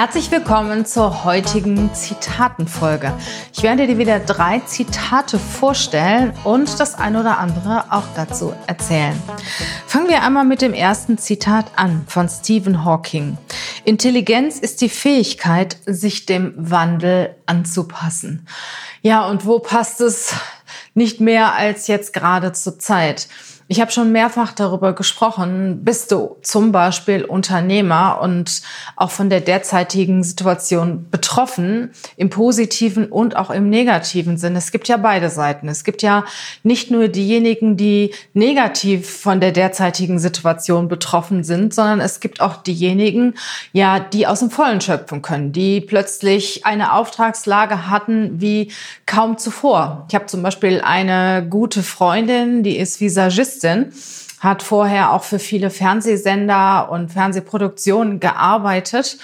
Herzlich willkommen zur heutigen Zitatenfolge. Ich werde dir wieder drei Zitate vorstellen und das ein oder andere auch dazu erzählen. Fangen wir einmal mit dem ersten Zitat an von Stephen Hawking. Intelligenz ist die Fähigkeit, sich dem Wandel anzupassen. Ja, und wo passt es nicht mehr als jetzt gerade zur Zeit? Ich habe schon mehrfach darüber gesprochen, bist du zum Beispiel Unternehmer und auch von der derzeitigen Situation betroffen, im positiven und auch im negativen Sinn. Es gibt ja beide Seiten. Es gibt ja nicht nur diejenigen, die negativ von der derzeitigen Situation betroffen sind, sondern es gibt auch diejenigen, ja, die aus dem Vollen schöpfen können, die plötzlich eine Auftragslage hatten wie kaum zuvor. Ich habe zum Beispiel eine gute Freundin, die ist Visagistin Journalistin, hat vorher auch für viele Fernsehsender und Fernsehproduktionen gearbeitet.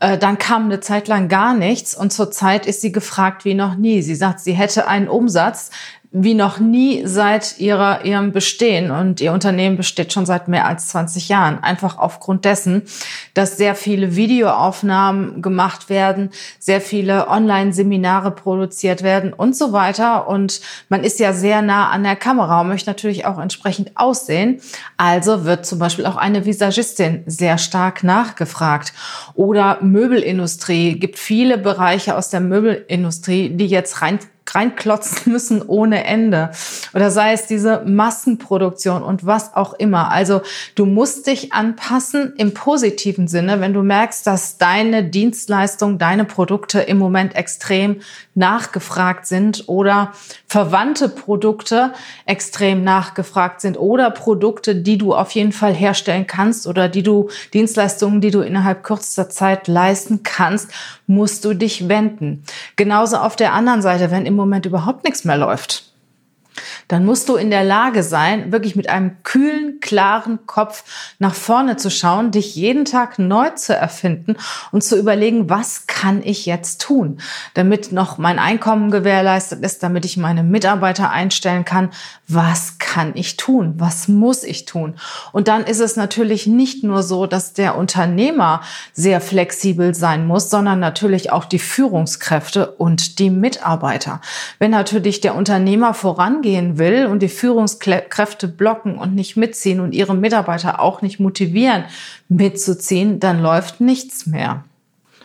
Äh, dann kam eine Zeit lang gar nichts und zurzeit ist sie gefragt wie noch nie. Sie sagt, sie hätte einen Umsatz, wie noch nie seit ihrer, ihrem Bestehen. Und ihr Unternehmen besteht schon seit mehr als 20 Jahren. Einfach aufgrund dessen, dass sehr viele Videoaufnahmen gemacht werden, sehr viele Online-Seminare produziert werden und so weiter. Und man ist ja sehr nah an der Kamera und möchte natürlich auch entsprechend aussehen. Also wird zum Beispiel auch eine Visagistin sehr stark nachgefragt. Oder Möbelindustrie. Gibt viele Bereiche aus der Möbelindustrie, die jetzt rein reinklotzen müssen ohne Ende. Oder sei es diese Massenproduktion und was auch immer. Also du musst dich anpassen im positiven Sinne, wenn du merkst, dass deine Dienstleistung, deine Produkte im Moment extrem nachgefragt sind oder verwandte Produkte extrem nachgefragt sind oder Produkte, die du auf jeden Fall herstellen kannst oder die du Dienstleistungen, die du innerhalb kürzester Zeit leisten kannst, musst du dich wenden. Genauso auf der anderen Seite, wenn im Moment überhaupt nichts mehr läuft, dann musst du in der Lage sein, wirklich mit einem kühlen, klaren Kopf nach vorne zu schauen, dich jeden Tag neu zu erfinden und zu überlegen, was kann ich jetzt tun, damit noch mein Einkommen gewährleistet ist, damit ich meine Mitarbeiter einstellen kann. Was kann ich tun? Was muss ich tun? Und dann ist es natürlich nicht nur so, dass der Unternehmer sehr flexibel sein muss, sondern natürlich auch die Führungskräfte und die Mitarbeiter. Wenn natürlich der Unternehmer vorangehen will und die Führungskräfte blocken und nicht mitziehen und ihre Mitarbeiter auch nicht motivieren, mitzuziehen, dann läuft nichts mehr.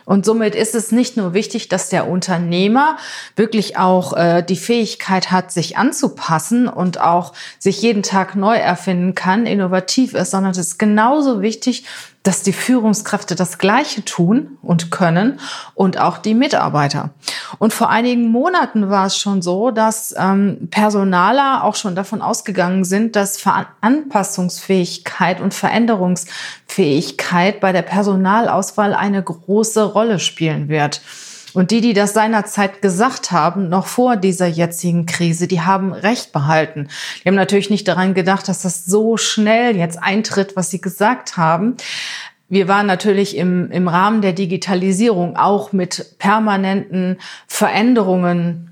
Und somit ist es nicht nur wichtig, dass der Unternehmer wirklich auch äh, die Fähigkeit hat, sich anzupassen und auch sich jeden Tag neu erfinden kann, innovativ ist, sondern es ist genauso wichtig, dass die Führungskräfte das Gleiche tun und können und auch die Mitarbeiter. Und vor einigen Monaten war es schon so, dass ähm, Personaler auch schon davon ausgegangen sind, dass Anpassungsfähigkeit und Veränderungsfähigkeit bei der Personalauswahl eine große Rolle spielen wird. Und die, die das seinerzeit gesagt haben, noch vor dieser jetzigen Krise, die haben Recht behalten. Die haben natürlich nicht daran gedacht, dass das so schnell jetzt eintritt, was sie gesagt haben. Wir waren natürlich im, im Rahmen der Digitalisierung auch mit permanenten Veränderungen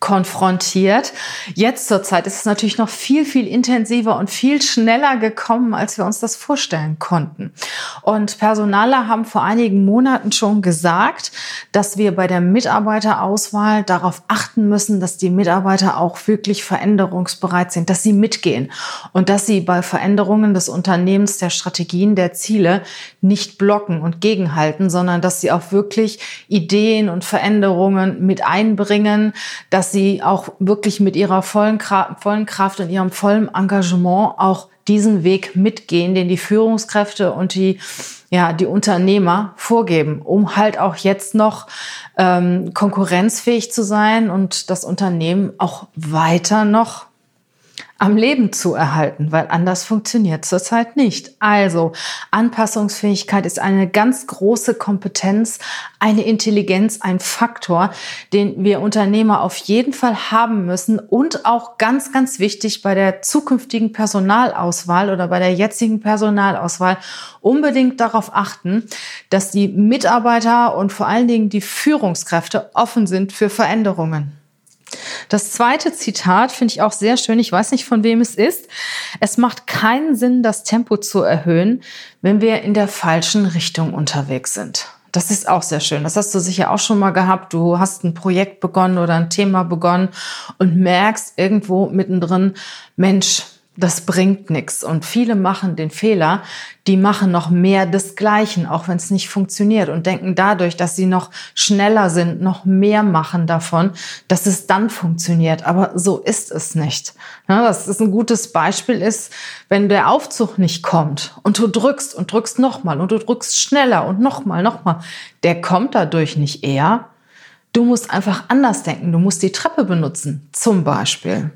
konfrontiert. Jetzt zur Zeit ist es natürlich noch viel, viel intensiver und viel schneller gekommen, als wir uns das vorstellen konnten. Und Personaler haben vor einigen Monaten schon gesagt, dass wir bei der Mitarbeiterauswahl darauf achten müssen, dass die Mitarbeiter auch wirklich veränderungsbereit sind, dass sie mitgehen und dass sie bei Veränderungen des Unternehmens, der Strategien, der Ziele nicht blocken und gegenhalten, sondern dass sie auch wirklich Ideen und Veränderungen mit einbringen, dass sie auch wirklich mit ihrer vollen, Kraft, vollen Kraft und ihrem vollen Engagement auch diesen Weg mitgehen, den die Führungskräfte und die, ja, die Unternehmer vorgeben, um halt auch jetzt noch ähm, konkurrenzfähig zu sein und das Unternehmen auch weiter noch am Leben zu erhalten, weil anders funktioniert zurzeit nicht. Also Anpassungsfähigkeit ist eine ganz große Kompetenz, eine Intelligenz, ein Faktor, den wir Unternehmer auf jeden Fall haben müssen und auch ganz, ganz wichtig bei der zukünftigen Personalauswahl oder bei der jetzigen Personalauswahl unbedingt darauf achten, dass die Mitarbeiter und vor allen Dingen die Führungskräfte offen sind für Veränderungen. Das zweite Zitat finde ich auch sehr schön. Ich weiß nicht, von wem es ist. Es macht keinen Sinn, das Tempo zu erhöhen, wenn wir in der falschen Richtung unterwegs sind. Das ist auch sehr schön. Das hast du sicher auch schon mal gehabt. Du hast ein Projekt begonnen oder ein Thema begonnen und merkst irgendwo mittendrin, Mensch, das bringt nichts. Und viele machen den Fehler, die machen noch mehr desgleichen, auch wenn es nicht funktioniert und denken dadurch, dass sie noch schneller sind, noch mehr machen davon, dass es dann funktioniert. Aber so ist es nicht. Ja, das ist ein gutes Beispiel ist, wenn der Aufzug nicht kommt und du drückst und drückst nochmal und du drückst schneller und nochmal, nochmal, der kommt dadurch nicht eher. Du musst einfach anders denken. Du musst die Treppe benutzen, zum Beispiel.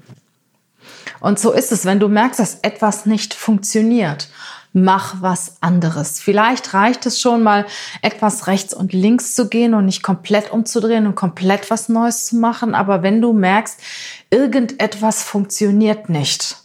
Und so ist es, wenn du merkst, dass etwas nicht funktioniert. Mach was anderes. Vielleicht reicht es schon mal, etwas rechts und links zu gehen und nicht komplett umzudrehen und komplett was Neues zu machen. Aber wenn du merkst, irgendetwas funktioniert nicht,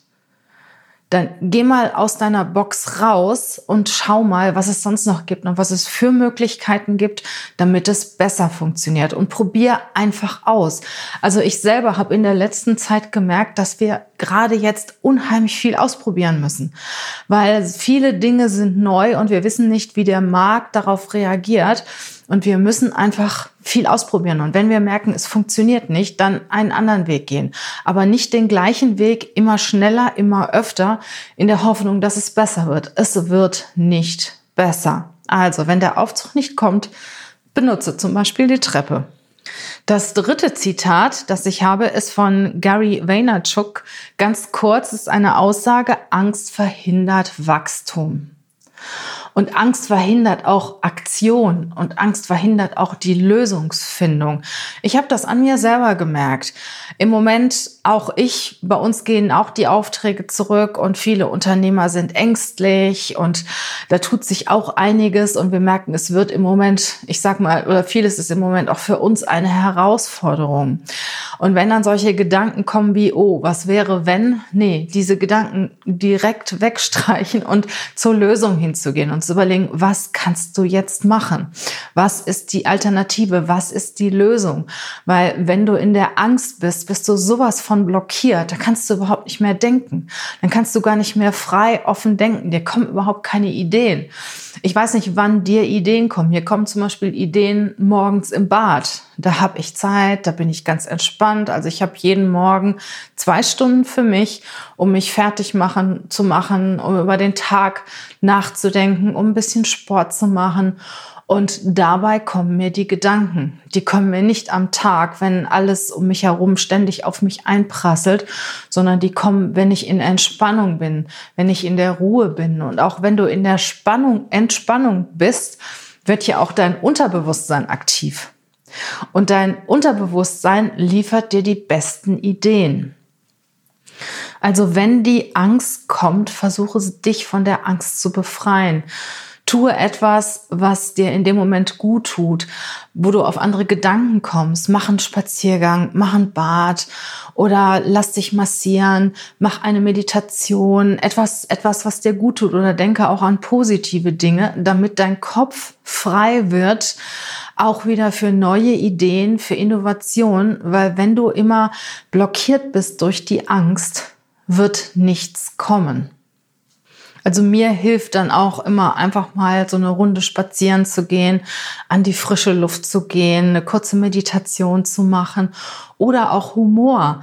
dann geh mal aus deiner Box raus und schau mal, was es sonst noch gibt und was es für Möglichkeiten gibt, damit es besser funktioniert. Und probier einfach aus. Also ich selber habe in der letzten Zeit gemerkt, dass wir gerade jetzt unheimlich viel ausprobieren müssen, weil viele Dinge sind neu und wir wissen nicht, wie der Markt darauf reagiert. Und wir müssen einfach viel ausprobieren. Und wenn wir merken, es funktioniert nicht, dann einen anderen Weg gehen. Aber nicht den gleichen Weg immer schneller, immer öfter, in der Hoffnung, dass es besser wird. Es wird nicht besser. Also, wenn der Aufzug nicht kommt, benutze zum Beispiel die Treppe. Das dritte Zitat, das ich habe, ist von Gary Vaynerchuk. Ganz kurz ist eine Aussage, Angst verhindert Wachstum. Und Angst verhindert auch Aktion und Angst verhindert auch die Lösungsfindung. Ich habe das an mir selber gemerkt. Im Moment auch ich, bei uns gehen auch die Aufträge zurück und viele Unternehmer sind ängstlich und da tut sich auch einiges und wir merken, es wird im Moment, ich sag mal, oder vieles ist im Moment auch für uns eine Herausforderung. Und wenn dann solche Gedanken kommen wie, oh, was wäre wenn? Nee, diese Gedanken direkt wegstreichen und zur Lösung hinzugehen und zu überlegen, was kannst du jetzt machen? Was ist die Alternative? Was ist die Lösung? Weil wenn du in der Angst bist, bist du sowas von blockiert. Da kannst du überhaupt nicht mehr denken. Dann kannst du gar nicht mehr frei, offen denken. Dir kommen überhaupt keine Ideen. Ich weiß nicht, wann dir Ideen kommen. Hier kommen zum Beispiel Ideen morgens im Bad. Da habe ich Zeit, da bin ich ganz entspannt. Also ich habe jeden Morgen zwei Stunden für mich, um mich fertig machen zu machen, um über den Tag nachzudenken, um ein bisschen Sport zu machen. Und dabei kommen mir die Gedanken. Die kommen mir nicht am Tag, wenn alles um mich herum ständig auf mich einprasselt, sondern die kommen, wenn ich in Entspannung bin, wenn ich in der Ruhe bin. Und auch wenn du in der Spannung, Entspannung bist, wird ja auch dein Unterbewusstsein aktiv. Und dein Unterbewusstsein liefert dir die besten Ideen. Also wenn die Angst kommt, versuche dich von der Angst zu befreien. Tue etwas, was dir in dem Moment gut tut, wo du auf andere Gedanken kommst. Mach einen Spaziergang, mach ein Bad oder lass dich massieren, mach eine Meditation, etwas, etwas, was dir gut tut oder denke auch an positive Dinge, damit dein Kopf frei wird, auch wieder für neue Ideen, für Innovation, weil wenn du immer blockiert bist durch die Angst, wird nichts kommen. Also mir hilft dann auch immer einfach mal so eine Runde spazieren zu gehen, an die frische Luft zu gehen, eine kurze Meditation zu machen oder auch Humor.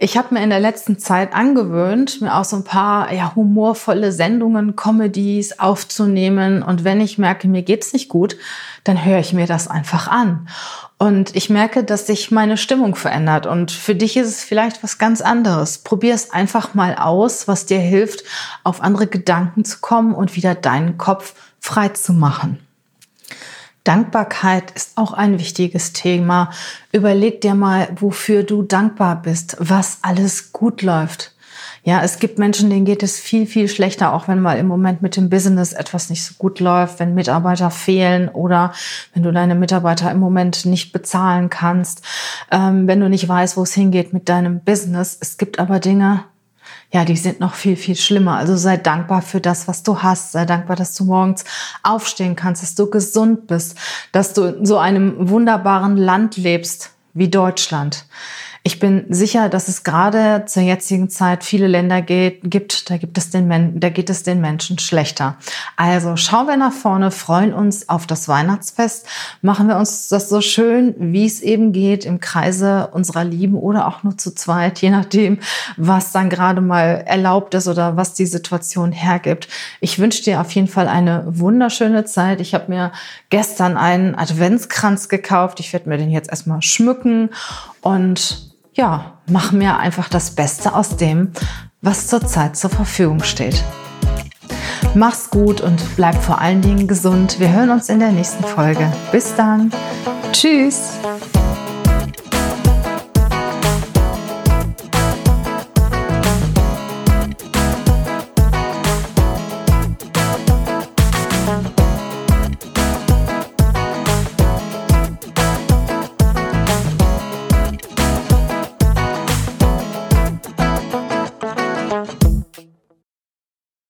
Ich habe mir in der letzten Zeit angewöhnt, mir auch so ein paar ja, humorvolle Sendungen, Comedies aufzunehmen. Und wenn ich merke, mir geht's nicht gut, dann höre ich mir das einfach an. Und ich merke, dass sich meine Stimmung verändert. Und für dich ist es vielleicht was ganz anderes. Probier es einfach mal aus, was dir hilft, auf andere Gedanken zu kommen und wieder deinen Kopf frei zu machen. Dankbarkeit ist auch ein wichtiges Thema. Überleg dir mal, wofür du dankbar bist, was alles gut läuft. Ja, es gibt Menschen, denen geht es viel, viel schlechter, auch wenn mal im Moment mit dem Business etwas nicht so gut läuft, wenn Mitarbeiter fehlen oder wenn du deine Mitarbeiter im Moment nicht bezahlen kannst, ähm, wenn du nicht weißt, wo es hingeht mit deinem Business. Es gibt aber Dinge, ja, die sind noch viel, viel schlimmer. Also sei dankbar für das, was du hast. Sei dankbar, dass du morgens aufstehen kannst, dass du gesund bist, dass du in so einem wunderbaren Land lebst wie Deutschland. Ich bin sicher, dass es gerade zur jetzigen Zeit viele Länder geht, gibt, da gibt es den Men da geht es den Menschen schlechter. Also schauen wir nach vorne, freuen uns auf das Weihnachtsfest, machen wir uns das so schön, wie es eben geht, im Kreise unserer Lieben oder auch nur zu zweit, je nachdem, was dann gerade mal erlaubt ist oder was die Situation hergibt. Ich wünsche dir auf jeden Fall eine wunderschöne Zeit. Ich habe mir gestern einen Adventskranz gekauft. Ich werde mir den jetzt erstmal schmücken und ja, mach mir einfach das Beste aus dem, was zurzeit zur Verfügung steht. Mach's gut und bleib vor allen Dingen gesund. Wir hören uns in der nächsten Folge. Bis dann. Tschüss.